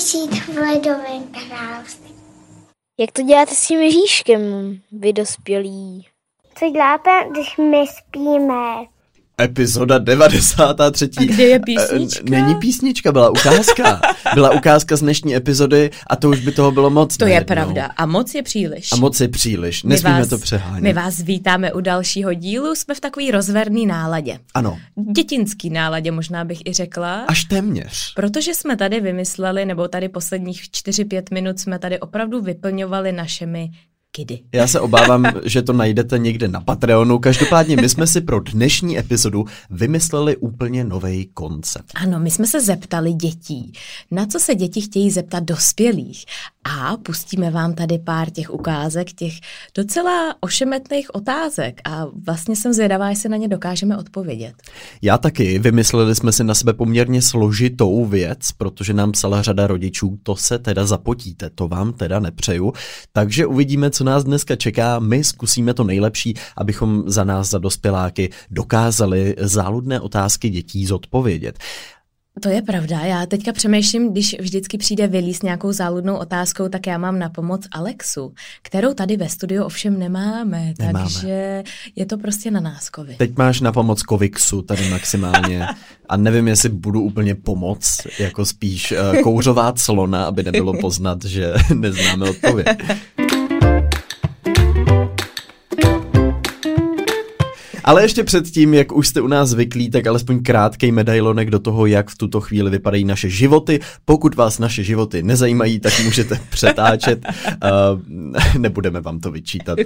žít v ledovém království. Jak to děláte s tím Ježíškem, vy dospělí? Co děláte, když my spíme? Epizoda 93. A kde je písnička? Eh, Není písnička, byla ukázka. Byla ukázka z dnešní epizody a to už by toho bylo moc. To je najednou. pravda. A moc je příliš. A moc je příliš. My Nesmíme vás- to přehánět. My vás vítáme u dalšího dílu. Jsme v takový rozverný náladě. Ano, Dětinský náladě možná bych i řekla. až téměř. Protože jsme tady vymysleli, nebo tady posledních 4-5 minut jsme tady opravdu vyplňovali našimi kidy. Já se obávám, že to najdete někde na Patreonu. Každopádně my jsme si pro dnešní epizodu vymysleli úplně nový koncept. Ano, my jsme se zeptali dětí, na co se děti chtějí zeptat dospělých. A pustíme vám tady pár těch ukázek, těch docela ošemetných otázek. A vlastně jsem zvědavá, jestli na ně dokážeme odpovědět. Já taky. Vymysleli jsme si na sebe poměrně složitou věc, protože nám psala řada rodičů, to se teda zapotíte, to vám teda nepřeju. Takže uvidíme, co nás dneska čeká. My zkusíme to nejlepší, abychom za nás, za dospěláky, dokázali záludné otázky dětí zodpovědět. To je pravda. Já teďka přemýšlím, když vždycky přijde Vilí s nějakou záludnou otázkou, tak já mám na pomoc Alexu, kterou tady ve studiu ovšem nemáme, Nemáme. takže je to prostě na nás, Kovi. Teď máš na pomoc Coviksu tady maximálně a nevím, jestli budu úplně pomoc, jako spíš uh, kouřová clona, aby nebylo poznat, že neznáme odpověď. Ale ještě předtím, jak už jste u nás zvyklí, tak alespoň krátkej medailonek do toho, jak v tuto chvíli vypadají naše životy. Pokud vás naše životy nezajímají, tak můžete přetáčet. Uh, nebudeme vám to vyčítat.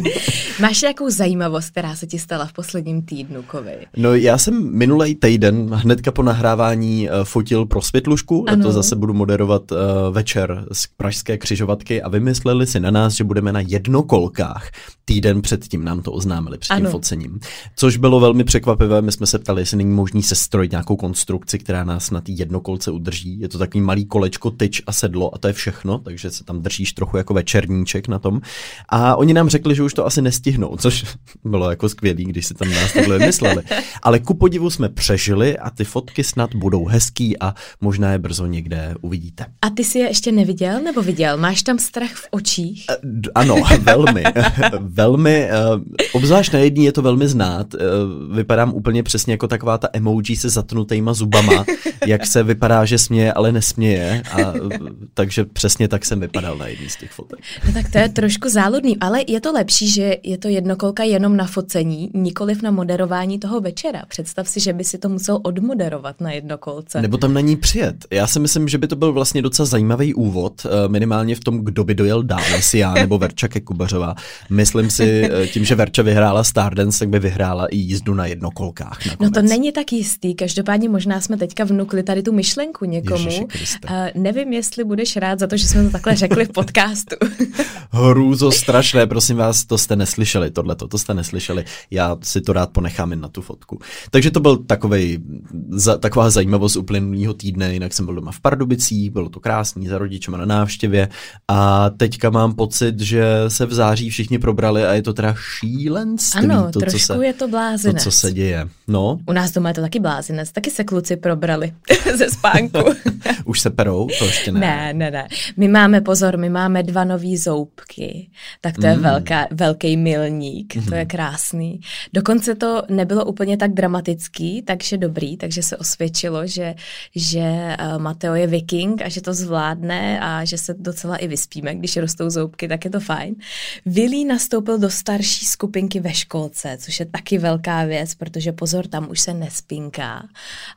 Máš nějakou zajímavost, která se ti stala v posledním týdnu, Kovi? No já jsem minulý týden hnedka po nahrávání uh, fotil pro světlušku a Ano. to zase budu moderovat uh, večer z Pražské křižovatky a vymysleli si na nás, že budeme na jednokolkách. Týden předtím nám to oznámili před tím Ano. focením. Což bylo velmi překvapivé, my jsme se ptali, jestli není možný sestrojit nějakou konstrukci, která nás na té jednokolce udrží. Je to takový malý kolečko, tyč a sedlo a to je všechno, takže se tam držíš trochu jako večerníček na tom. A oni nám řekli, že už to asi nestihnou, což bylo jako skvělý, když si tam nás takhle mysleli. Ale ku podivu jsme přežili a ty fotky snad budou hezký a možná je brzo někde uvidíte. A ty jsi je ještě neviděl nebo viděl? Máš tam strach v očích? D- Ano, velmi. velmi, uh, obzvlášť na jedný je to velmi znát. Uh, vypadám úplně přesně jako taková ta emoji se zatnutýma zubama, jak se vypadá, že směje, ale nesměje. A, uh, takže přesně tak jsem vypadal na jedný z těch fotek. No tak to je trošku záludný, ale je to lepší, že je to jednokolka jenom na focení, nikoliv na moderování toho večera. Představ si, že by si to musel odmoderovat na jednokolce. Nebo tam na ní přijet. Já si myslím, že by to byl vlastně docela zajímavý úvod, eh, minimálně v tom, kdo by dojel dál, jestli já nebo Verča Kekubařová. Myslím si, eh, tím, že Verča vyhrála Stardance, tak by vyhrála i jízdu na jednokolkách. No Nakonec. to není tak jistý, každopádně možná jsme teďka vnukli tady tu myšlenku někomu. Uh, nevím, jestli budeš rád za to, že jsme to takhle řekli v podcastu. Hrůzo strašné, prosím vás, to jste neslyšeli, tohleto, to jste neslyšeli, já si to rád ponechám jen na tu fotku. Takže to byl takovej, za, taková zajímavost uplynulého týdne, jinak jsem byl doma v Pardubicích, bylo to krásný, za rodičema na návštěvě a teďka mám pocit, že se v září všichni probrali a je to teda šílenství, Ano, to, co trošku se, je to to, blázinec. co se děje. No, U nás doma je to taky blázinec, taky se kluci probrali ze spánku. už se perou, to ještě ne. Ne, ne, ne. My máme pozor, my máme dva nový zoubky, tak to je Mm. velká, velký milník, to Mhm. je krásný. Dokonce to nebylo úplně tak dramatický, takže dobrý, takže se osvědčilo, že, že uh, Mateo je viking a že to zvládne a že se docela i vyspíme, když rostou zoubky, tak je to fajn. Vilí nastoupil do starší skupinky ve školce, což je taky velká věc, protože pozor, tam už se nespinká.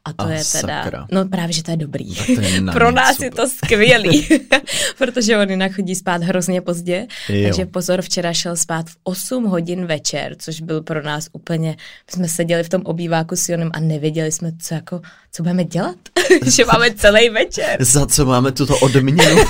A to A je teda, sakra. no právě, že to je dobrý. Tak to je Pro nás super. je to skvělý, protože on jinak chodí spát hrozně pozdě. Jo. Takže pozor, včera šel spát v 8 hodin večer, což byl pro nás úplně, my jsme seděli v tom obýváku s Jonem a nevěděli jsme, co jako, co budeme dělat, že máme celý večer. Za co máme tuto odměnu?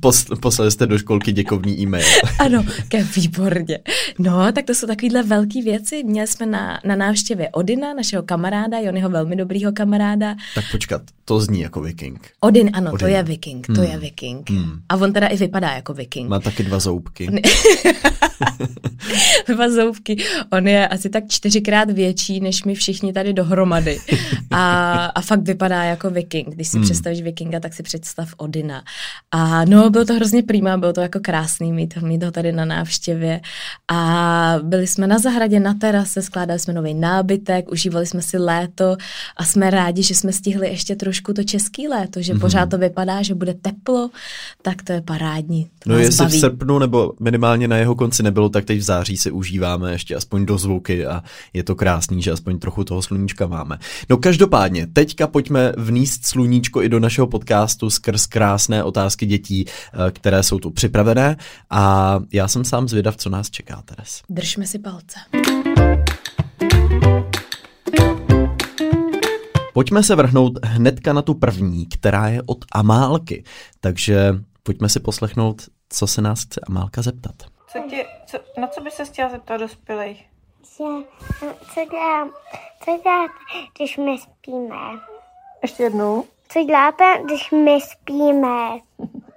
Pos, poslali jste do školky děkovný e-mail. Ano, ke výborně. No, tak to jsou takovýhle velký věci. Věci. Měli jsme na, na návštěvě Odina, našeho kamaráda, Jonyho velmi dobrýho kamaráda. Tak počkat, to zní jako viking. Odin, ano, Odin. to je viking, to Hmm. je viking. Hmm. A on teda i vypadá jako viking. Má taky dva zoubky. dva zoubky. On je asi tak čtyřikrát větší, než my všichni tady dohromady. A, a fakt vypadá jako viking. Když si Hmm. hmm. představíš vikinga, tak si představ Odina. A no, bylo to hrozně prýmá, bylo to jako krásný mít, mít ho tady na návštěvě. A byli jsme na zahradě, na terase, skládali jsme nový nábytek, užívali jsme si léto a jsme rádi, že jsme stihli ještě trošku to český léto, že Mhm. pořád to vypadá, že bude teplo, tak to je parádní. To No jestli v baví. srpnu nebo minimálně na jeho konci nebylo, tak teď v září si užíváme ještě aspoň do zvuky a je to krásný, že aspoň trochu toho sluníčka máme. No každopádně, teďka pojďme vníst sluníčko i do našeho podcastu skrz krásné otázky dětí, eh, které jsou tu připravené a já jsem sám zvědav, co nás čeká, Teres. Držme si palce. Pojďme se vrhnout hnedka na tu první, která je od Amálky, takže pojďme si poslechnout, co se nás chce Amálka zeptat. Co tě, co, na co by se chtěla zeptat dospělých? Že, no, co dělám, co děláte, když my spíme? Ještě jednou. Co děláte, když my spíme?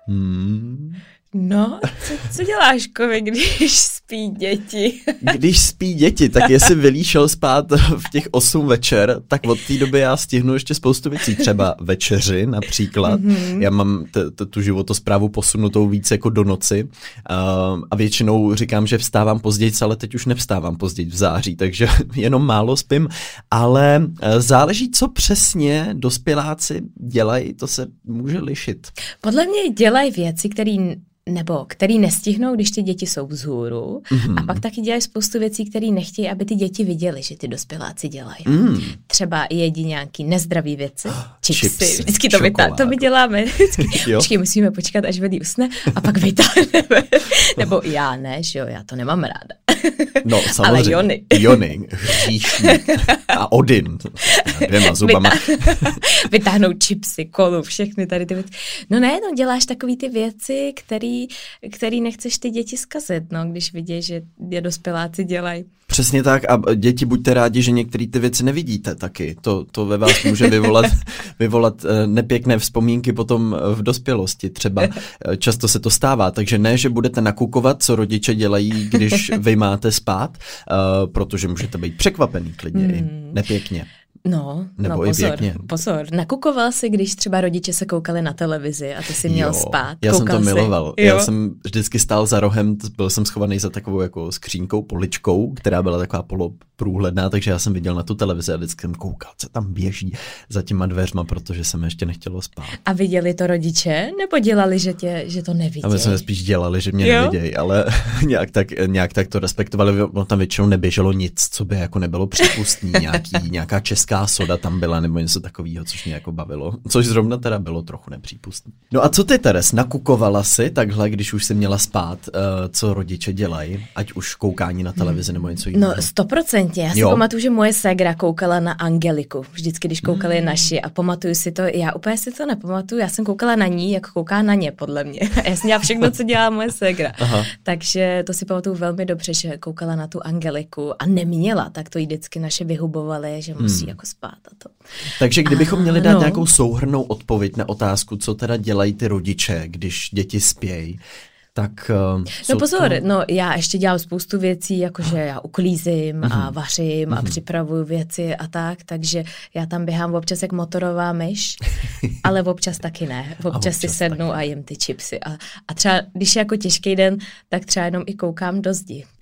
Hmm. No, co, co děláš, Kovi, když spí děti? Když spí děti, tak jestli Vilí šel spát v těch 8 večer, tak od té doby já stihnu ještě spoustu věcí, třeba večeři například. Mm-hmm. Já mám t- t- tu životosprávu posunutou víc jako do noci uh, a většinou říkám, že vstávám později, ale teď už nevstávám později v září, takže jenom málo spím, ale uh, záleží, co přesně dospěláci dělají, to se může lišit. Podle mě dělají věci, které nebo který nestihnou, když ty děti jsou vzhůru. Mhm. A pak taky dělají spoustu věcí, které nechtějí, aby ty děti viděli, že ty dospěláci dělají. Mm. Třeba jedí nějaký nezdravý věci, chipsy, Chipsy, vždycky to, vytá- to my děláme. Počkej, musíme počkat, až Veli usne a pak vytáhneme. nebo já ne, že jo, já to nemám ráda. No, samozřejmě. Jony. Jony, hříšní. A Odin. Dvěma zubama. Vytá- vytáhnou čipsy, kolu, všechny tady ty věci. No ne, no děláš takový ty věci, který, který nechceš ty děti zkazit, no, když vidíš, že je dospěláci dělají. Přesně tak a děti buďte rádi, že některé ty věci nevidíte taky. To, to ve vás může vyvolat, vyvolat eh, nepěkné vzpomínky potom v dospělosti. Třeba eh, často se to stává, takže ne, že budete nakukovat, co rodiče dělají, když vy máte spát, eh, protože můžete být překvapený klidně i Hmm. nepěkně. No, Nebo no pozor, pěkně. pozor. Nakukoval si, když třeba rodiče se koukali na televizi a ty si měl Jo, spát. Já jsem to miloval. Jo? Já jsem vždycky stál za rohem, byl jsem schovaný za takovou jako skřínkou, poličkou, která byla taková poloprůhledná, takže já jsem viděl na tu televizi a vždycky jsem koukal, co tam běží za těma dveřma, protože jsem ještě nechtělo spát. A viděli to rodiče, nebo dělali, že, tě, že to neviděli? A my jsme spíš dělali, že mě Jo? nevidějí, ale nějak tak, nějak tak to respektovali. Ono tam většinou neběželo nic, co by jako nebylo přípustný. Nějaký, nějaká česká soda tam byla nebo něco takového, což mě jako bavilo. Což zrovna teda bylo trochu nepřípustné. No a co ty, Teres, nakukovala si takhle, když už jsi měla spát, uh, co rodiče dělají, ať už koukání na televizi nebo něco jiného? No, stoprocentně. Já si Jo. pamatuju, že moje ségra koukala na Angeliku. Vždycky, když koukali Mm. naši. A pamatuju si to, já úplně si to nepamatuju. Já jsem koukala na ní, jak kouká na ně, podle mě. A já jsem dělala všechno, co dělá moje ségra. Aha. Takže to si pamatuju velmi dobře, že koukala na tu Angeliku a neměla, tak to jí vždycky naše vyhubovali, že musí Hmm. jako spát a to. Takže kdybychom měli dát no. nějakou souhrnou odpověď na otázku, co teda dělají ty rodiče, když děti spějí, tak... Uh, No pozor, no já ještě dělám spoustu věcí, jakože já uklízím Mhm. a vařím a připravuju věci a tak, takže já tam běhám občas jak motorová myš, ale občas taky ne. Občas, občas si sednu a jim ty chipsy. A, a třeba, když je jako těžký den, tak třeba jenom i koukám do zdi.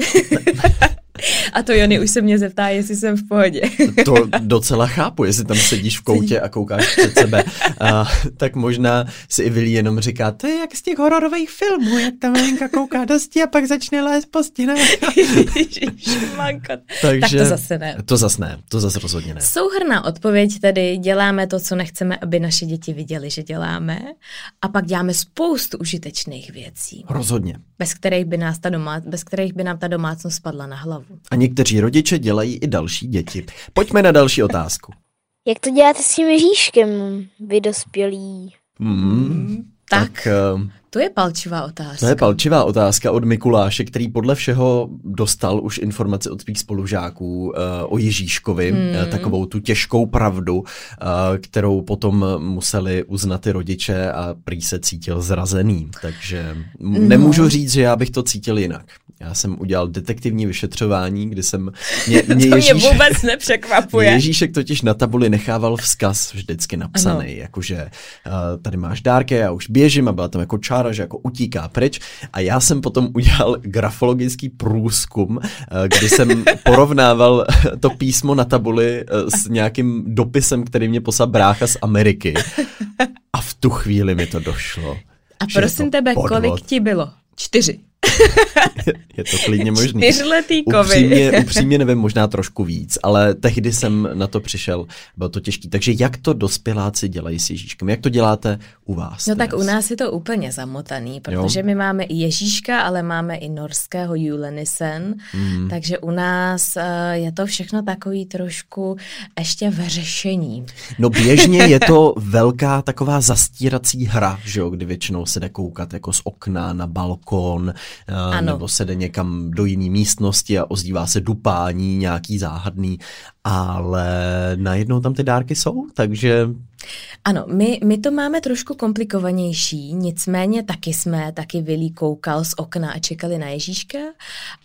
a to Jony už se mě zeptá, jestli jsem v pohodě. To docela chápu, jestli tam sedíš v koutě a koukáš před sebe, a, tak možná si i Vili jenom říká, to je jak z těch hororových filmů, jak ta maminka kouká do a pak začne lézt po stěnách. Takže, Tak to zase ne. To zase ne, to zase rozhodně ne. Souhrná odpověď tedy děláme to, co nechceme, aby naše děti viděli, že děláme a pak děláme spoustu užitečných věcí, Rozhodně. bez kterých by, nás ta domá, bez kterých by nám ta domácnost spadla na hlavu. A někteří rodiče dělají i další děti. Pojďme na další otázku. Jak to děláte s tím Ježíškem, vy dospělí? Hmm. Tak. tak eh, To je palčivá otázka. to je palčivá otázka od Mikuláše, který podle všeho dostal už informaci od svých spolužáků uh, o Ježíškovi, Hmm. uh, takovou tu těžkou pravdu, uh, kterou potom museli uznat ty rodiče a prý se cítil zrazený. Takže m- No. nemůžu říct, že já bych to cítil jinak. Já jsem udělal detektivní vyšetřování, kdy jsem... Mě, mě to mě vůbec nepřekvapuje. Ježíšek totiž na tabuli nechával vzkaz vždycky napsaný, ano. jakože uh, tady máš dárky, já už běžím a byla tam jako čára, že jako utíká pryč a já jsem potom udělal grafologický průzkum, uh, kdy jsem porovnával to písmo na tabuli uh, s nějakým dopisem, který mě poslal brácha z Ameriky a v tu chvíli mi to došlo. A prosím tebe, podvod. kolik ti bylo? Čtyři. Je to klidně možný. Čtyřletý kovy. Upřímně, upřímně nevím, možná trošku víc, ale tehdy jsem na to přišel, bylo to těžký. Takže jak to dospěláci dělají s Ježíškem? Jak to děláte u vás? No tak u nás je to úplně zamotaný, protože Jo. my máme i Ježíška, ale máme i norského Julenisen, Mhm. takže u nás eh, je to všechno takový trošku ještě v řešení. No běžně je to velká taková zastírací hra, že jo, kdy většinou se jde koukat jako z okna na balkon, Ano. nebo se jde někam do jiné místnosti a ozdívá se dupání nějaký záhadný, ale najednou tam ty dárky jsou, takže Ano, my, my to máme trošku komplikovanější, nicméně taky jsme, taky Vili koukal z okna a čekali na Ježíška,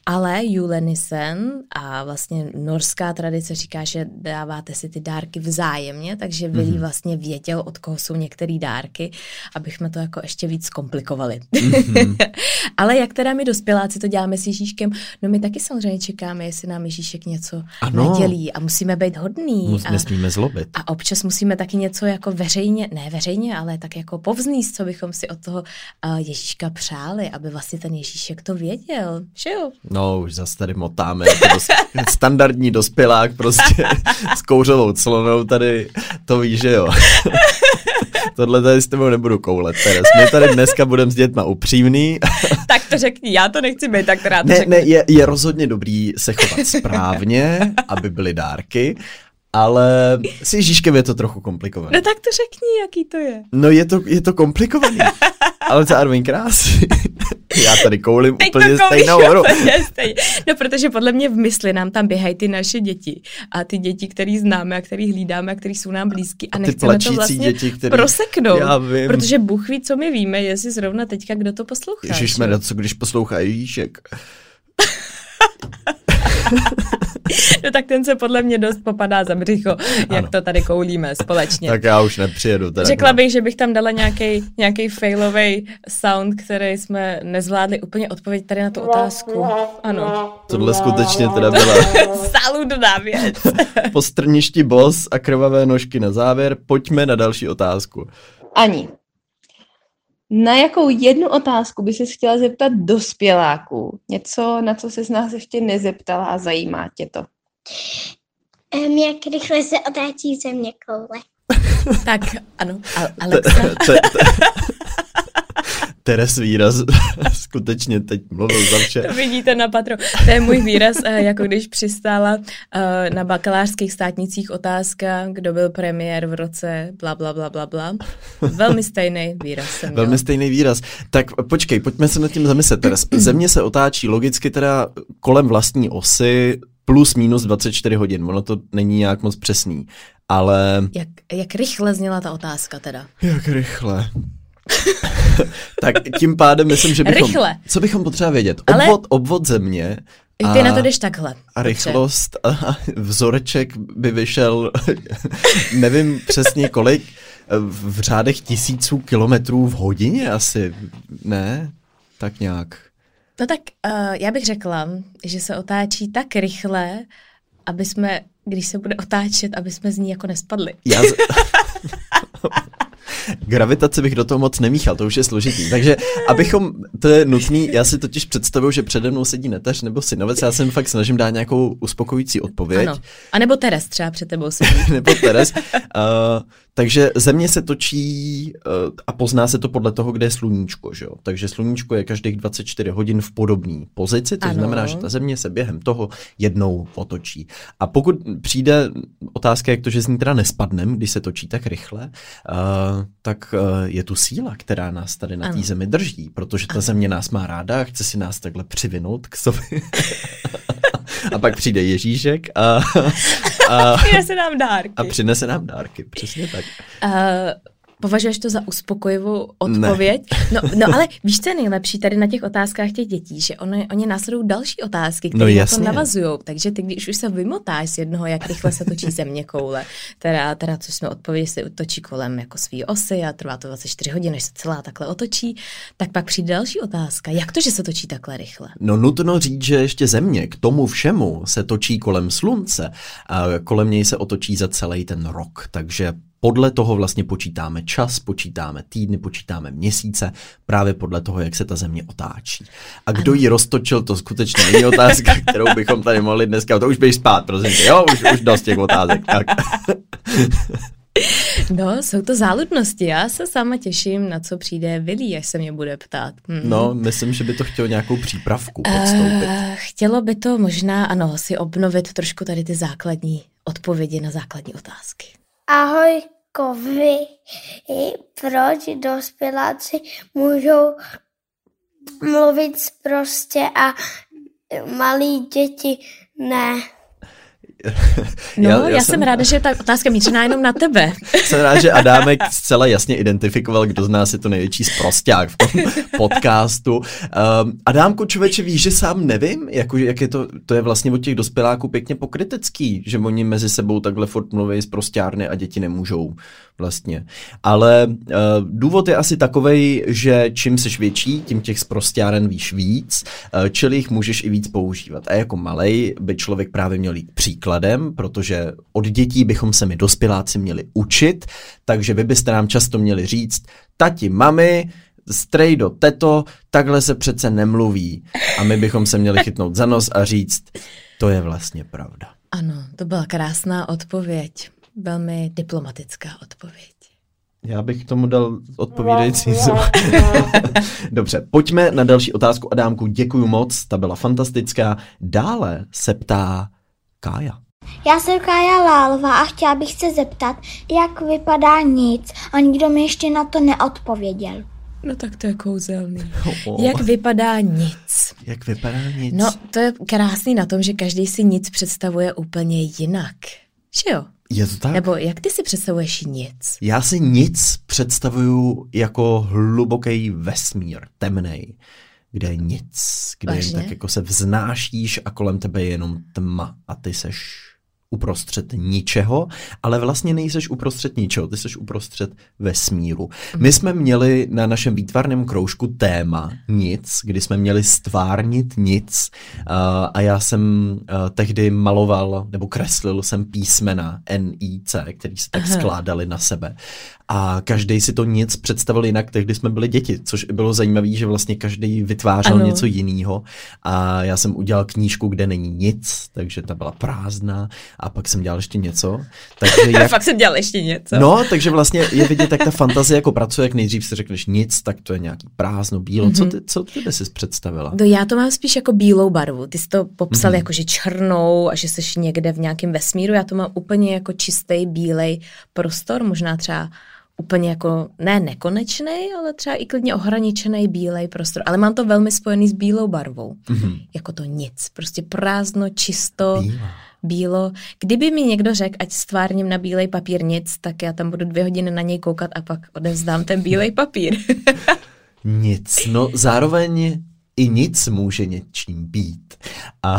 ale Julenisen a vlastně norská tradice říká, že dáváte si ty dárky vzájemně, takže Vili mm-hmm. vlastně věděl, od koho jsou některé dárky, abychom to jako ještě víc komplikovali. Mm-hmm. ale jak teda my dospěláci to děláme s Ježíškem, no my taky samozřejmě čekáme, jestli nám Ježíšek něco Ano. nedělí a musíme být hodný. mus, a, nesmíme zlobit. a občas musíme taky něco jako veřejně, ne veřejně, ale tak jako povzníst, co bychom si od toho uh, Ježíška přáli, aby vlastně ten Ježíšek to věděl, že jo? No, už zase tady motáme. Jako dos, standardní dospělák prostě s kouřovou clonou tady, to víš, že jo. Tohle tady s tebou nebudu koulet, Teres. My tady dneska budeme s dětma upřímný. tak to řekni, já to nechci být, tak teda to Ne, řekni. ne, je, je rozhodně dobrý se chovat správně, aby byly dárky, ale s Ježíškem je to trochu komplikované. No tak to řekni, jaký to je. No je to, je to komplikovaný, ale zároveň krásný. Já tady koulím Teď úplně to koulíš stejnou hru. No protože podle mě v mysli nám tam běhají ty naše děti a ty děti, který známe a který hlídáme a který jsou nám blízky a, ty nechceme to vlastně děti, který- proseknout. Já vím. Protože Bůh ví, co my víme, jestli zrovna teďka kdo to poslouchá. jo? co když poslouchá Ježíšek? No tak ten se podle mě dost popadá za břicho, jak to tady koulíme společně. Tak já už nepřijedu. Teda Řekla bych, že bych tam dala nějaký nějaký failový sound, který jsme nezvládli úplně odpověď tady na tu otázku. Ano. Tohle skutečně teda byla Saludná věc. po strništi bos a krvavé nožky na závěr. Pojďme na další otázku. Ani. Na jakou jednu otázku by se chtěla zeptat dospěláků? Něco, na co se z nás ještě nezeptala a zajímá tě to? Um, jak rychle se otáčí země koule. tak ano, Al- Alexa. Te- te- Teres výraz skutečně teď mluvil za vše. To vidíte na patro. To je můj výraz, eh, jako když přistála eh, na bakalářských státnicích otázka, kdo byl premiér v roce bla, bla, bla, bla, bla. Velmi stejný výraz jsem měla. Velmi stejný výraz. Tak počkej, pojďme se nad tím zamyslet. Teres. Země se otáčí logicky teda kolem vlastní osy plus minus 24 hodin. Ono to není nějak moc přesný. Ale Jak, jak rychle zněla ta otázka teda? Jak rychle. tak tím pádem myslím, že bychom... Rychle. Co bychom potřeba vědět? Ale- Obvod, obvod země a, Ty na to jdeš takhle. a rychlost a vzoreček by vyšel, nevím přesně kolik, v v řádech tisíců kilometrů v hodině asi, ne? Tak nějak. No tak uh, já bych řekla, že se otáčí tak rychle, aby jsme, když se bude otáčet, aby jsme z ní jako nespadli. Já z... Gravitaci bych do toho moc nemíchal, to už je složitý. Takže abychom, to je nutný, já si totiž představuju, že přede mnou sedí neteř nebo synovec, já se jim fakt snažím dát nějakou uspokojující odpověď. Ano. A nebo Teres třeba před tebou sedí. nebo Teres. Uh, takže země se točí uh, a pozná se to podle toho, kde je sluníčko, že jo? Takže sluníčko je každých 24 hodin v podobné pozici, což Ano. znamená, že ta země se během toho jednou otočí. A pokud přijde otázka, jak to, že z ní teda nespadnem, když se točí tak rychle, uh, tak uh, je tu síla, která nás tady na té Ano. zemi drží, protože ta země nás má ráda a chce si nás takhle přivinout k sobě. a pak přijde Ježíšek a, a, Já se dám dárky. a přinese nám dárky. Přesně tak. Uh, považuješ to za uspokojivou odpověď? No, no ale víš, co je nejlepší tady na těch otázkách těch dětí, že oni, oni následují další otázky, které No no, na to navazují. Takže ty, když už se vymotáš z jednoho, jak rychle se točí země koule, teda, teda což jsme odpověděli, se točí kolem jako svý osy a trvá to 24 hodin, než se celá takhle otočí, tak pak přijde další otázka. Jak to, že se točí takhle rychle? No nutno říct, že ještě země k tomu všemu se točí kolem slunce a kolem něj se otočí za celý ten rok, takže podle toho vlastně počítáme čas, počítáme týdny, počítáme měsíce, právě podle toho, jak se ta země otáčí. A kdo ji roztočil, to skutečně není otázka, kterou bychom tady mohli dneska, to už běž spát, prosím tě, jo, už, už dost těch otázek. Tak. No, jsou to záludnosti. Já se sama těším, na co přijde Vilí, až se mě bude ptát. Hmm. No, myslím, že by to chtělo nějakou přípravku podstoupit. Uh, chtělo by to možná, ano, si obnovit trošku tady ty základní odpovědi na základní otázky. Ahoj, kovy. Proč dospěláci můžou mluvit prostě a malí děti ne? No, Já- já, já jsem- jsem ráda, že ta otázka mířená jenom na tebe. Jsem rád, že Adámek zcela jasně identifikoval, kdo z nás je to největší sprosták v tom podcastu. Um, Adámku, člověče, víš, že sám nevím, jako, jak je to, to je vlastně od těch dospěláků pěkně pokrytecký, že oni mezi sebou takhle furt mluví z prostárny a děti nemůžou vlastně. Ale uh, důvod je asi takovej, že čím seš větší, tím těch sprostáren víš víc, uh, čili jich můžeš i víc používat. A jako malej by člověk právě měl jít příkladem, protože od dětí bychom se my dospěláci měli učit, takže vy byste nám často měli říct, tati, mami, strejdo, teto, takhle se přece nemluví. A my bychom se měli chytnout za nos a říct, to je vlastně pravda. Ano, to byla krásná odpověď. Velmi diplomatická odpověď. Já bych tomu dal odpovídající zvuk. Dobře, pojďme na další otázku. Adámku, děkuji moc, ta byla fantastická. Dále se ptá Kája. Já jsem Kája Lálová a chtěla bych se zeptat, jak vypadá nic a nikdo mi ještě na to neodpověděl. No tak to je kouzelný. Oh. Jak vypadá nic? Jak vypadá nic? No, to je krásný na tom, že každý si nic představuje úplně jinak. Že jo? Je to tak? Nebo jak ty si představuješ nic? Já si nic představuju jako hluboký vesmír, temnej, kde je nic, kde jen tak jako se vznášíš a kolem tebe je jenom tma a ty seš uprostřed ničeho, ale vlastně nejseš uprostřed ničeho, ty seš uprostřed vesmíru. My jsme měli na našem výtvarném kroužku téma nic, kdy jsme měli stvárnit nic uh, a já jsem uh, tehdy maloval nebo kreslil jsem písmena N, I, C, který se tak skládali na sebe. A každý si to nic představil jinak, tehdy jsme byli děti, což bylo zajímavé, že vlastně každý vytvářel Ano. něco jiného. A já jsem udělal knížku, kde není nic, takže ta byla prázdná. A pak jsem dělal ještě něco. Takže jak, Fakt jsem dělal ještě něco. No, takže vlastně je vidět, jak ta fantazie jako pracuje, jak nejdřív si řekneš nic, tak to je nějaký prázdno, bílo. Mm-hmm. Co, ty, co ty by si představila? No já to mám spíš jako bílou barvu. Ty jsi to popsal Mhm. jako, že černou a že jsi někde v nějakém vesmíru. Já to mám úplně jako čistý bílej prostor, možná třeba úplně jako, ne nekonečný, ale třeba i klidně ohraničený bílej prostor. Ale mám to velmi spojený s bílou barvou. Mhm. Jako to nic. Prostě prázdno, čisto, Bílá. bílo. Kdyby mi někdo řekl, ať stvárním na bílej papír nic, tak já tam budu dvě hodiny na něj koukat a pak odevzdám ten bílej papír. Nic. No zároveň i nic může něčím být. A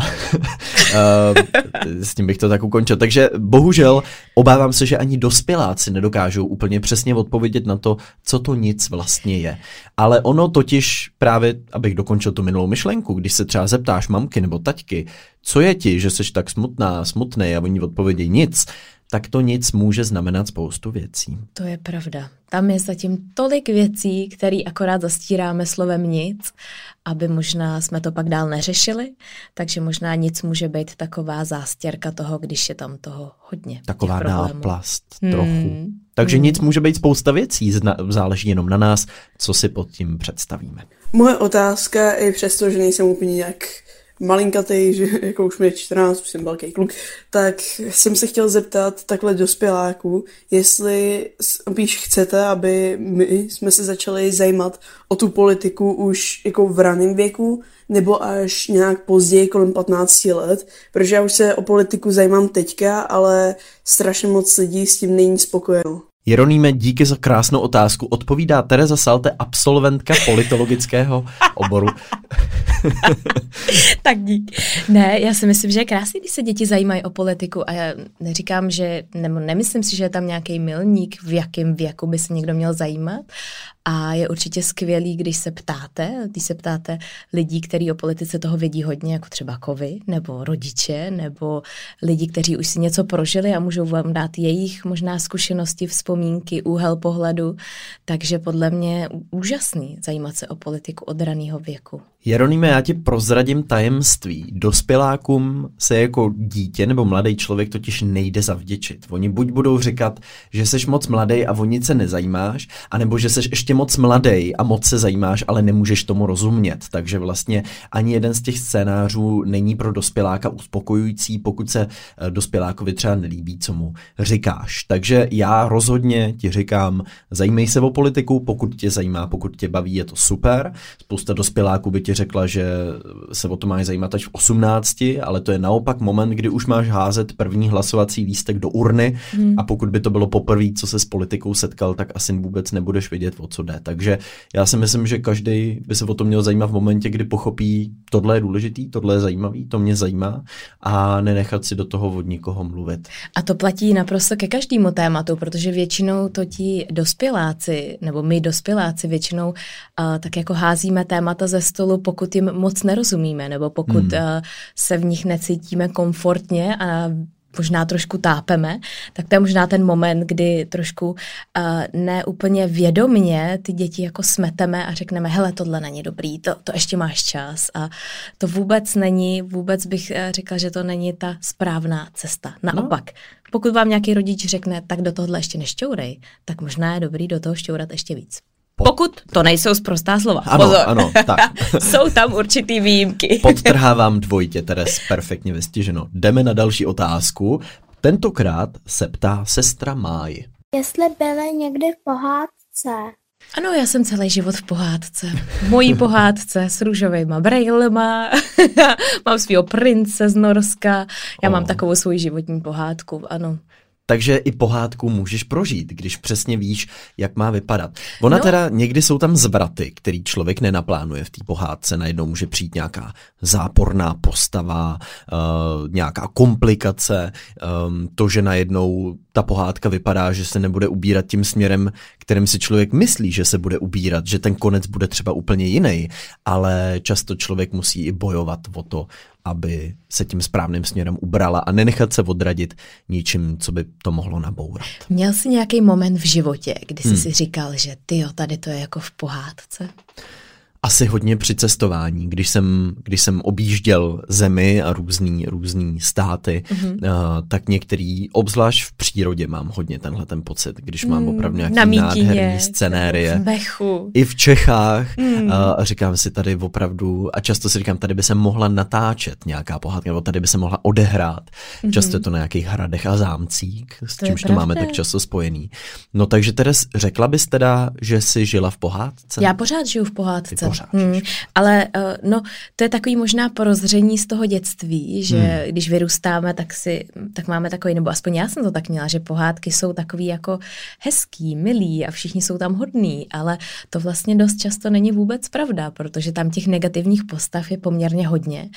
s tím bych to tak ukončil. Takže bohužel obávám se, že ani dospěláci nedokážou úplně přesně odpovědět na to, co to nic vlastně je. Ale ono totiž právě, abych dokončil tu minulou myšlenku, když se třeba zeptáš mamky nebo taťky, co je ti, že jsi tak smutná, smutný a oni odpovědí nic, tak to nic může znamenat spoustu věcí. To je pravda. Tam je zatím tolik věcí, které akorát zastíráme slovem nic, aby možná jsme to pak dál neřešili, takže možná nic může být taková zástěrka toho, když je tam toho hodně. Taková náplast trochu. Hmm. Takže Hmm. nic může být spousta věcí, záleží jenom na nás, co si pod tím představíme. Moje otázka je přesto, že nejsem úplně nějak malinkatý, že jako už mi je 14, už jsem velký kluk, tak jsem se chtěl zeptat takhle dospěláků, jestli spíš chcete, aby my jsme se začali zajímat o tu politiku už jako v raném věku, nebo až nějak později, kolem 15 let, protože já už se o politiku zajímám teďka, ale strašně moc lidí s tím není spokojeno. Jeroníme, díky za krásnou otázku. Odpovídá Tereza Salte, absolventka politologického oboru. tak dík. Ne, já si myslím, že je krásný, když se děti zajímají o politiku a já neříkám, že, nebo nemyslím si, že je tam nějaký milník, v jakém věku by se někdo měl zajímat a je určitě skvělý, když se ptáte, když se ptáte lidí, kteří o politice toho vědí hodně, jako třeba kovy, nebo rodiče, nebo lidi, kteří už si něco prožili a můžou vám dát jejich možná zkušenosti, vzpomínky, úhel pohledu, takže podle mě úžasný zajímat se o politiku od raného věku. Jeroníme, já ti prozradím tajemství. Dospělákům se jako dítě nebo mladý člověk totiž nejde zavděčit. Oni buď budou říkat, že seš moc mladý a o nic se nezajímáš, anebo že seš ještě moc mladý a moc se zajímáš, ale nemůžeš tomu rozumět. Takže vlastně ani jeden z těch scénářů není pro dospěláka uspokojující, pokud se eh, dospělákovi třeba nelíbí, co mu říkáš. Takže já rozhodně ti říkám, zajímej se o politiku, pokud tě zajímá, pokud tě baví, je to super. Spousta dospěláků by ti řekla, že se o to máš zajímat až v 18, ale to je naopak moment, kdy už máš házet první hlasovací lístek do urny hmm. a pokud by to bylo poprvé, co se s politikou setkal, tak asi vůbec nebudeš vědět, o co jde. Takže já si myslím, že každý by se o to měl zajímat v momentě, kdy pochopí, tohle je důležitý, tohle je zajímavý, to mě zajímá a nenechat si do toho od nikoho mluvit. A to platí naprosto ke každému tématu, protože většinou to ti dospěláci, nebo my dospěláci většinou uh, tak jako házíme témata ze stolu, pokud jim moc nerozumíme, nebo pokud hmm. uh, se v nich necítíme komfortně a možná trošku tápeme, tak to je možná ten moment, kdy trošku uh, neúplně vědomně ty děti jako smeteme a řekneme, hele, tohle není dobrý, to, to ještě máš čas a to vůbec není, vůbec bych uh, řekla, že to není ta správná cesta. Naopak, no. pokud vám nějaký rodič řekne, tak do tohle ještě nešťourej, tak možná je dobrý do toho šťourat ještě víc. Pokud to nejsou zprostá slova. Ano, Pozor. ano, tak. Jsou tam určitý výjimky. Podtrhávám dvojitě, Teres, perfektně vystiženo. Jdeme na další otázku. Tentokrát se ptá sestra Máji. Jestli byly někdy v pohádce. Ano, já jsem celý život v pohádce. V mojí pohádce s růžovýma brejlema. mám svého prince z Norska. Já Oh. mám takovou svou životní pohádku, ano. Takže i pohádku můžeš prožít, když přesně víš, jak má vypadat. Ona no. Teda, někdy jsou tam zvraty, který člověk nenaplánuje v té pohádce. Najednou může přijít nějaká záporná postava, uh, nějaká komplikace, um, to, že najednou ta pohádka vypadá, že se nebude ubírat tím směrem, kterým si člověk myslí, že se bude ubírat, že ten konec bude třeba úplně jiný, ale často člověk musí i bojovat o to, aby se tím správným směrem ubrala a nenechat se odradit ničím, co by to mohlo nabourat. Měl jsi nějaký moment v životě, kdy jsi Hmm. si říkal, že ty jo, tady to je jako v pohádce? Asi hodně při cestování, když jsem, když jsem objížděl zemi a různý, různý státy, Mhm. mm-hmm. uh, tak některý, obzvlášť v přírodě mám hodně tenhle ten pocit, když mám Mm, opravdu nějaký na mítině, nádherný scenérie. V Bechu. I v Čechách Mm. a říkám si tady opravdu, a často si říkám, tady by se mohla natáčet nějaká pohádka, nebo tady by se mohla odehrát. Mhm. Mm-hmm. Často je to na nějakých hradech a zámcích, s To čímž to máme tak často spojený. No takže Teres, řekla bys teda, že jsi žila v pohádce? Já pořád žiju v pohádce. Pořád Hmm, ale uh, no, to je takový možná porozření z toho dětství, že Hmm. když vyrůstáme, tak si, tak máme takový, nebo aspoň já jsem to tak měla, že pohádky jsou takový jako hezký, milý a všichni jsou tam hodní, ale to vlastně dost často není vůbec pravda, protože tam těch negativních postav je poměrně hodně.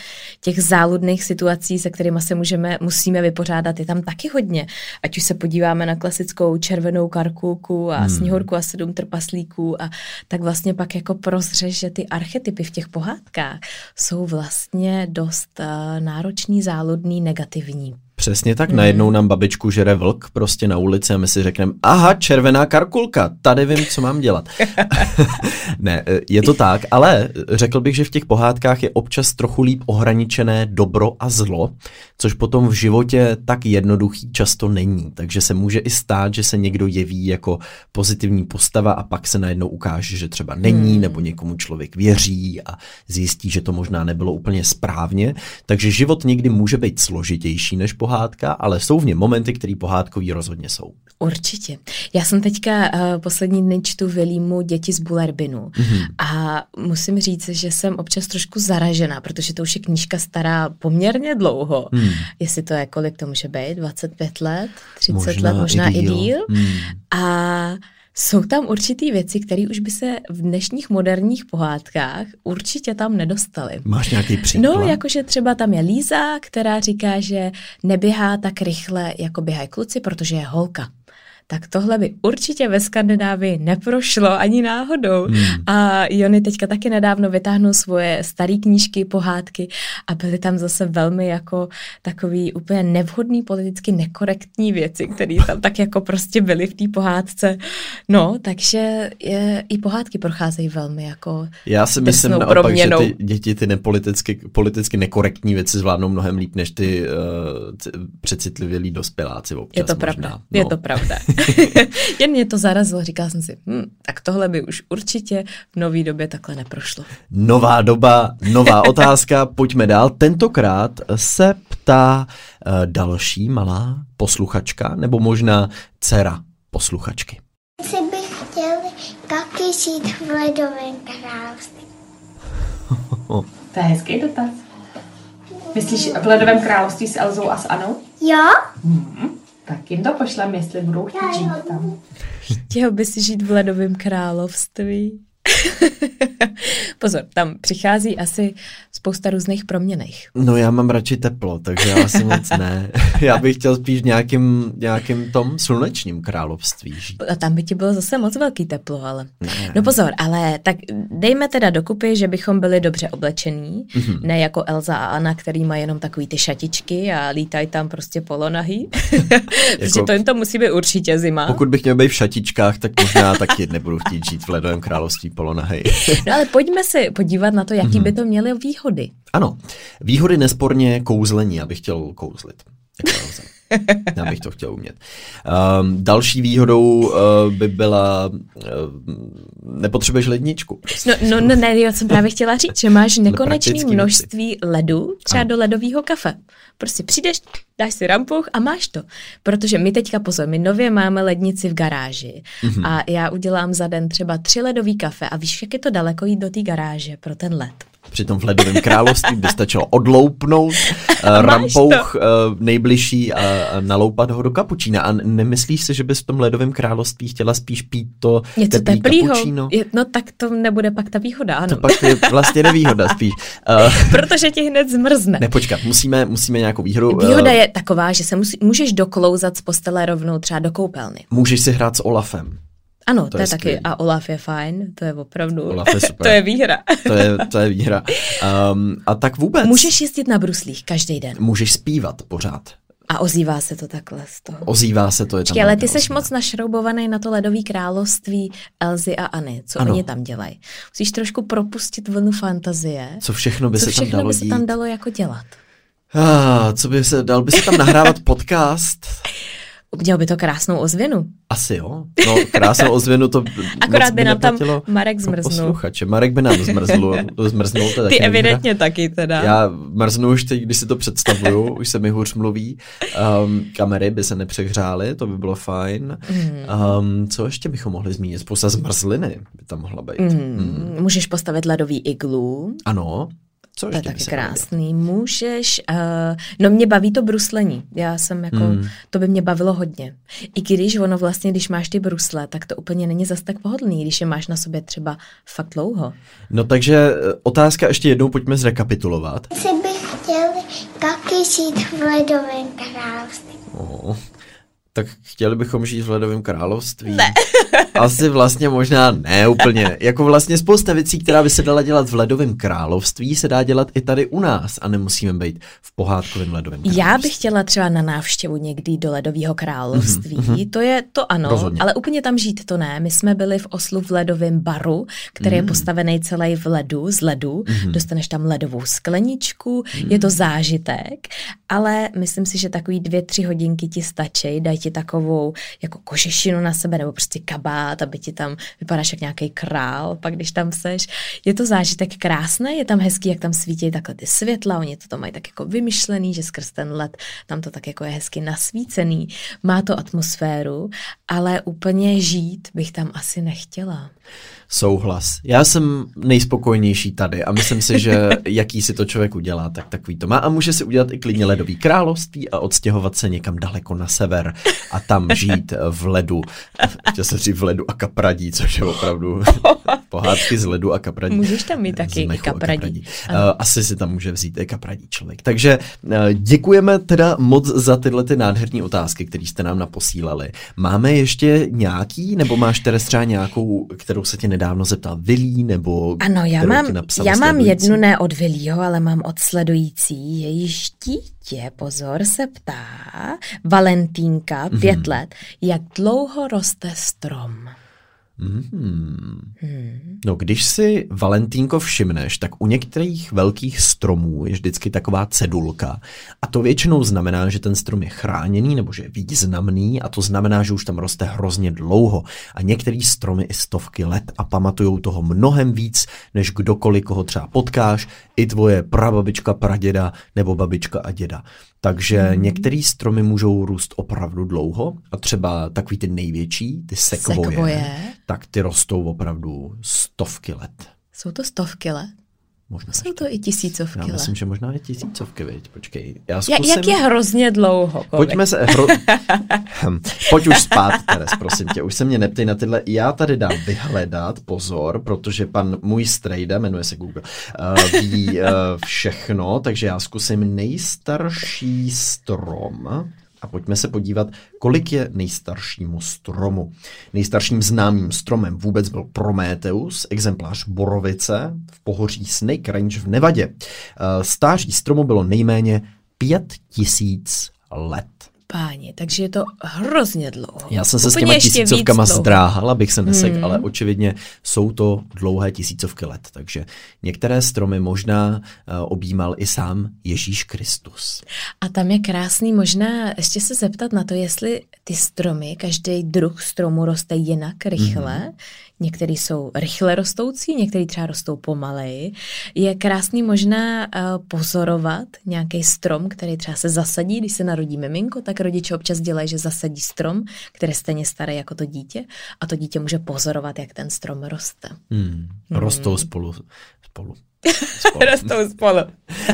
Těch záludných situací, se kterými se můžeme, musíme vypořádat, je tam taky hodně. Ať už se podíváme na klasickou červenou karkulku a Hmm. hmm. sněhurku a sedm trpaslíků a tak vlastně pak jako prozřeš, že ty archetypy v těch pohádkách jsou vlastně dost uh, náročný, záludný, negativní. Přesně tak, najednou nám babičku žere vlk prostě na ulici a my si řekneme, aha, červená karkulka, tady vím, co mám dělat. ne, je to tak, ale řekl bych, že v těch pohádkách je občas trochu líp ohraničené dobro a zlo, což potom v životě tak jednoduchý často není. Takže se může i stát, že se někdo jeví jako pozitivní postava a pak se najednou ukáže, že třeba není, nebo někomu člověk věří a zjistí, že to možná nebylo úplně správně. Takže život někdy může být složitější než pohádka, ale jsou v něm momenty, které pohádkový rozhodně jsou. Určitě. Já jsem teďka uh, poslední dny čtu Vilímu Děti z Bulerbinu mm-hmm. a musím říct, že jsem občas trošku zaražená, protože to už je knížka stará poměrně dlouho. Mm. Jestli to je, kolik to může být? 25 let? 30 Možná let? Možná i i díl. díl? Mm. A jsou tam určitý věci, které už by se v dnešních moderních pohádkách určitě tam nedostaly. Máš nějaký příklad? No, jakože třeba tam je Líza, která říká, že neběhá tak rychle, jako běhají kluci, protože je holka. Tak tohle by určitě ve Skandinávii neprošlo ani náhodou. Hmm. A Jony teďka taky nedávno vytáhnul svoje staré knížky, pohádky a byly tam zase velmi jako takový úplně nevhodný, politicky nekorektní věci, které tam tak jako prostě byly v té pohádce. No, takže je, i pohádky procházejí velmi jako Já si myslím naopak, proměnou. že ty děti ty nepoliticky politicky nekorektní věci zvládnou mnohem líp, než ty uh, přecitlivělí dospěláci občas Je to možná. pravda, No. je to pravda. Jen mě to zarazilo, říkala jsem si, hm, tak tohle by už určitě v nový době takhle neprošlo. Nová doba, nová otázka, pojďme dál. Tentokrát se ptá uh, další malá posluchačka, nebo možná dcera posluchačky. Si bych chtěl taky žít v ledovém království. To je hezký dotaz. Myslíš v Ledovém království s Elzou a s Anou? Jo? Hmm. Tak jim to pošlem, jestli budou chtít žít tam. Chtěl by si žít v ledovém království? Pozor, tam přichází asi spousta různých proměných. No já mám radši teplo, takže já asi moc ne. Já bych chtěl spíš v nějakým, nějakým tom slunečním království žít. A tam by ti bylo zase moc velký teplo, ale... Ne. No pozor, ale tak dejme teda dokupy, že bychom byli dobře oblečení, Mhm. mm-hmm. ne jako Elza a Anna, který mají jenom takový ty šatičky a lítají tam prostě polonahy. Protože to jim to musí být určitě zima. Pokud bych měl být v šatičkách, tak možná taky nebudu chtít žít v ledovém království polonahej. No ale pojďme se podívat na to, jaký Mhm. by to měly výhody. Ano, výhody nesporně kouzlení, abych chtěl kouzlit. Jako. Já bych to chtěl umět. Um, další výhodou uh, by byla, uh, nepotřebuješ ledničku. No, no, no ne, já jsem právě chtěla říct, že máš nekonečné množství ledu třeba Ano. do ledového kafe. Prostě přijdeš, dáš si rampuch a máš to. Protože my teďka, pozor, my nově máme lednici v garáži Mhm. a já udělám za den třeba tři ledový kafe a víš, jak je to daleko jít do té garáže pro ten led. Přitom v ledovém království by stačilo odloupnout uh, rampouch uh, nejbližší a, a naloupat ho do kapučína. A nemyslíš si, že bys v tom ledovém království chtěla spíš pít to Něco teplý teplýho. kapučíno? Je, no tak to nebude pak ta výhoda, ano. To pak je vlastně nevýhoda spíš. Uh, Protože ti hned zmrzne. ne, počkat, musíme, musíme nějakou výhodu. Výhoda eh, je taková, že se musí, můžeš doklouzat z postele rovnou třeba do koupelny. Můžeš si hrát s Olafem. Ano, To to, je je taky. skvělý. A Olaf je fajn, to je opravdu. Olaf je super. to je výhra. To je, to je výhra. Um, a tak vůbec. Můžeš jezdit na bruslích každý den. Můžeš zpívat pořád. A ozývá se to takhle z toho. Ozývá se to, je tam ale ty seš moc našroubovaný na to ledový království Elzy a Anny. Co Ano. oni tam dělají? Musíš trošku propustit vlnu fantazie. Co všechno by Co se tam všechno dalo by se tam dalo jako dělat? Ah, co by se, dal by se tam nahrávat podcast? Udělal by to krásnou ozvěnu. Asi jo. No, krásnou ozvěnu to Akorát by nám tam Marek zmrznul. Posluchače. Marek by nám zmrznul. zmrznul to Ty evidentně taky teda. Já mrznu už teď, když si to představuju, už se mi hůř mluví. Um, kamery by se nepřehřály, to by bylo fajn. Mm. Um, co ještě bychom mohli zmínit? Spousta zmrzliny by tam mohla být. Mm. Můžeš postavit ledový iglu. Ano. Co To je taky krásný. Můžeš, uh, no mě baví to bruslení. Já jsem jako, Hmm. to by mě bavilo hodně. I když ono vlastně, když máš ty brusle, tak to úplně není zas tak pohodlný, když je máš na sobě třeba fakt dlouho. No takže eh, otázka ještě jednou, pojďme zrekapitulovat. Si bych chtěl taky žít v ledovém království. Oh. Tak chtěli bychom žít v ledovém království. Ne. Asi vlastně možná ne úplně. Jako vlastně spousta věcí, která by se dala dělat v ledovém království, se dá dělat i tady u nás a nemusíme být v pohádkovém ledovém království. Já bych chtěla třeba na návštěvu někdy do ledového království. Mm-hmm. To je to ano, Rozhodně. ale úplně tam žít to ne. My jsme byli v Oslu v ledovém baru, který mm. je postavený celý v ledu, z ledu. Mm. Dostaneš tam ledovou skleničku, mm. je to zážitek, ale myslím si, že takový dvě, tři hodinky ti stačí, dají ti takovou jako kožešinu na sebe nebo prostě kabát, aby ti tam vypadáš jak nějaký král, pak když tam seš. Je to zážitek krásný, je tam hezký, jak tam svítí takhle ty světla, oni to tam mají tak jako vymyšlený, že skrz ten led tam to tak jako je hezky nasvícený, má to atmosféru, ale úplně žít bych tam asi nechtěla. Souhlas. Já jsem nejspokojnější tady a myslím si, že jaký si to člověk udělá, tak takový to má. A může si udělat i klidně ledový království a odstěhovat se někam daleko na sever a tam žít v ledu. Chtěl jsem říct v ledu a kapradí, což je opravdu pohádky z ledu a kapradí. Můžeš tam mít taky i kapradí. kapradí. Asi si tam může vzít i kapradí člověk. Takže děkujeme teda moc za tyhle ty nádherné otázky, které jste nám naposílali. Máme ještě nějaký, nebo máš Teres třeba nějakou, kterou se tě nedávno zeptal Vilí, nebo Ano, já mám, já mám jednu ne od Vilího, ale mám od sledující. Jejíž dítě, pozor, se ptá, Valentínka, pět mm-hmm. let, jak dlouho roste strom? Hmm. Hmm. No, když si Valentínko všimneš, tak u některých velkých stromů je vždycky taková cedulka. A to většinou znamená, že ten strom je chráněný nebo že je významný a to znamená, že už tam roste hrozně dlouho. A některý stromy i stovky let a pamatujou toho mnohem víc, než kdokoliv, koho třeba potkáš, i tvoje prababička, praděda nebo babička a děda. Takže hmm. některé stromy můžou růst opravdu dlouho a třeba takový ty největší, ty sekvoje, sekvoje, tak ty rostou opravdu stovky let. Jsou to stovky let? Možná Jsou to i tisícovky Já myslím, že možná i tisícovky, viď? Počkej. Já zkusím... Jak je hrozně dlouho? Kovek? Pojďme se... Hro... Hm, pojď už spát, Teres, prosím tě. Už se mě neptej na tyhle. Já tady dám vyhledat, pozor, protože pan můj strejda, jmenuje se Google, uh, ví uh, všechno, takže já zkusím nejstarší strom a pojďme se podívat, kolik je nejstaršímu stromu. Nejstarším známým stromem vůbec byl Prometheus, exemplář borovice v pohoří Snake Range v Nevadě. Stáří stromu bylo nejméně 5000 let. Páni, takže je to hrozně dlouho. Já jsem se Úplně s těma tisícovkama zdráhal, abych se nesek, hmm. ale očividně jsou to dlouhé tisícovky let, takže některé stromy možná uh, objímal i sám Ježíš Kristus. A tam je krásný možná ještě se zeptat na to, jestli ty stromy, každý druh stromu roste jinak rychle, hmm. Některý jsou rychle rostoucí, některý třeba rostou pomaleji. Je krásný možná uh, pozorovat nějaký strom, který třeba se zasadí, když se narodí miminko, tak rodiče občas dělají, že zasadí strom, který je stejně starý jako to dítě a to dítě může pozorovat, jak ten strom roste. Hmm. Rostou hmm. spolu. spolu. Rostou spolu.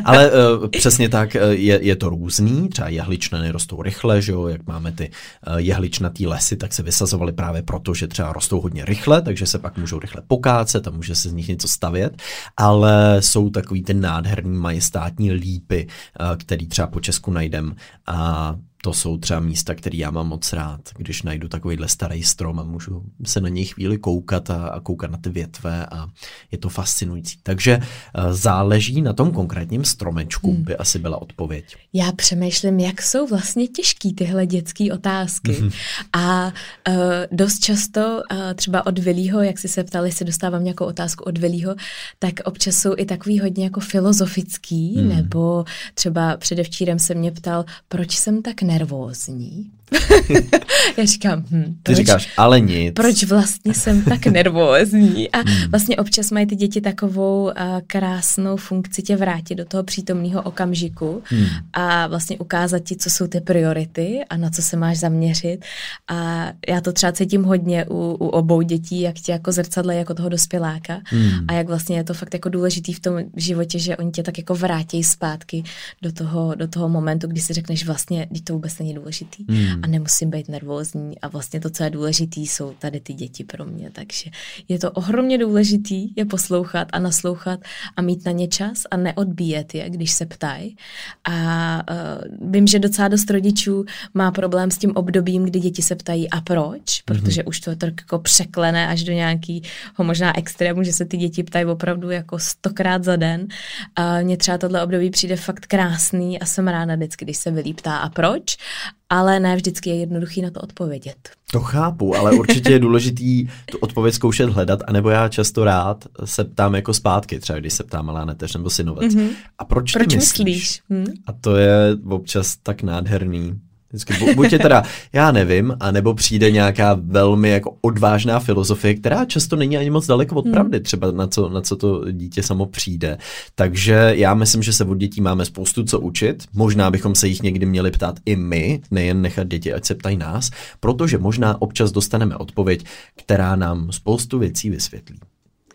Ale uh, přesně tak, je, je to různý, třeba jehličné nerostou rychle, že jo, jak máme ty uh, jehličnatý lesy, tak se vysazovaly právě proto, že třeba rostou hodně rychle, takže se pak můžou rychle pokácet a může se z nich něco stavět, ale jsou takový ty nádherný majestátní lípy, uh, který třeba po Česku najdem a to jsou třeba místa, které já mám moc rád, když najdu takovýhle starý strom a můžu se na něj chvíli koukat a, a koukat na ty větve a je to fascinující. Takže uh, záleží na tom konkrétním stromečku, hmm. by asi byla odpověď. Já přemýšlím, jak jsou vlastně těžký tyhle dětské otázky. Hmm. A uh, dost často uh, třeba od Vilího, jak si se ptali, si dostávám nějakou otázku od Vilího, tak občas jsou i takový hodně jako filozofický, hmm. nebo třeba předevčírem se mě ptal, proč jsem tak nervózní. Já říkám, hm, proč, Ty říkáš, ale nic. Proč vlastně jsem tak nervózní? A hmm. vlastně občas mají ty děti takovou uh, krásnou funkci tě vrátit do toho přítomného okamžiku hmm. a vlastně ukázat ti, co jsou ty priority a na co se máš zaměřit. A já to třeba cítím hodně u, u obou dětí, jak tě jako zrcadle jako toho dospěláka hmm. a jak vlastně je to fakt jako důležitý v tom životě, že oni tě tak jako vrátí zpátky do toho, do toho momentu, kdy si řekneš vlastně, když to vůbec není důležitý. Hmm a nemusím být nervózní a vlastně to, co je důležitý, jsou tady ty děti pro mě, takže je to ohromně důležitý je poslouchat a naslouchat a mít na ně čas a neodbíjet je, když se ptají. A uh, vím, že docela dost rodičů má problém s tím obdobím, kdy děti se ptají a proč, protože mm-hmm. už to je tak jako překlené až do nějakého možná extrému, že se ty děti ptají opravdu jako stokrát za den. A mně třeba tohle období přijde fakt krásný a jsem ráda vždycky, když se Vili ptá a proč, ale ne vždycky je jednoduchý na to odpovědět. To chápu, ale určitě je důležitý tu odpověď zkoušet hledat, anebo já často rád se ptám jako zpátky, třeba když se ptá malá neteř nebo synovec. Mm-hmm. A proč, proč ty myslíš? myslíš? Hmm? A to je občas tak nádherný. Vždycky, buď je teda, já nevím, anebo přijde nějaká velmi jako odvážná filozofie, která často není ani moc daleko od hmm. pravdy, třeba na co, na co to dítě samo přijde. Takže já myslím, že se od dětí máme spoustu co učit. Možná bychom se jich někdy měli ptát i my, nejen nechat děti, ať se ptají nás, protože možná občas dostaneme odpověď, která nám spoustu věcí vysvětlí.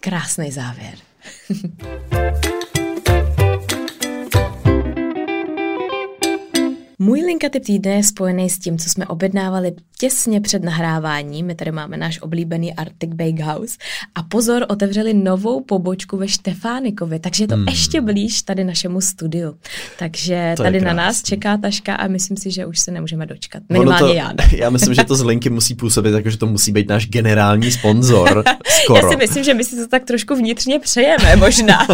Krásný závěr. Můj linkatyp týdne je spojený s tím, co jsme objednávali těsně před nahráváním. My tady máme náš oblíbený Arctic Bakehouse. A pozor, otevřeli novou pobočku ve Štefánikovi, takže je to hmm. ještě blíž tady našemu studiu. Takže to tady na nás čeká taška a myslím si, že už se nemůžeme dočkat. Minimálně to, já. Já myslím, že to z linky musí působit, takže to musí být náš generální sponzor. Skoro. já si myslím, že my si to tak trošku vnitřně přejeme, možná.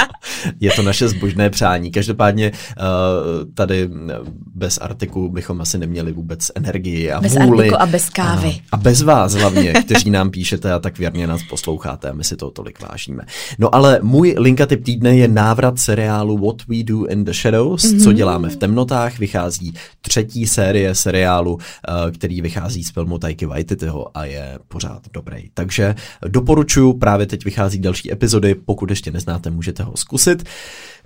je to naše zbožné přání. Každopádně uh, tady bez Artiku bychom asi neměli vůbec energii a bez vůli. A bez kávy. A, a bez vás hlavně, kteří nám píšete a tak věrně nás posloucháte a my si to tolik vážíme. No ale můj linka typ týdne je návrat seriálu What We Do in the Shadows, mm-hmm. co děláme v temnotách. Vychází třetí série seriálu, uh, který vychází z filmu Taiki Waititiho a je pořád dobrý. Takže doporučuji, právě teď vychází další epizody, pokud ještě neznáte, můžete ho zkusit.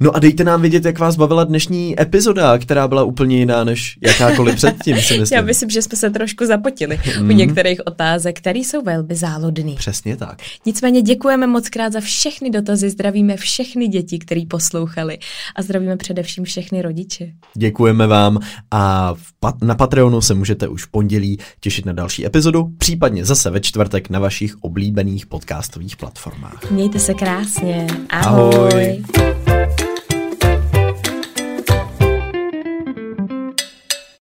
No a dejte nám vědět, jak vás bavila dnešní epizoda, která byla úplně jiná než jakákoliv předtím, si myslím. Já myslím, že jsme se trošku zapotili mm. u některých otázek, které jsou velmi záludné. Přesně tak. Nicméně děkujeme moc krát za všechny dotazy, zdravíme všechny děti, které poslouchali a zdravíme především všechny rodiče. Děkujeme vám a na Patreonu se můžete už v pondělí těšit na další epizodu, případně zase ve čtvrtek na vašich oblíbených podcastových platformách. Mějte se krásně. Ahoj. Ahoj.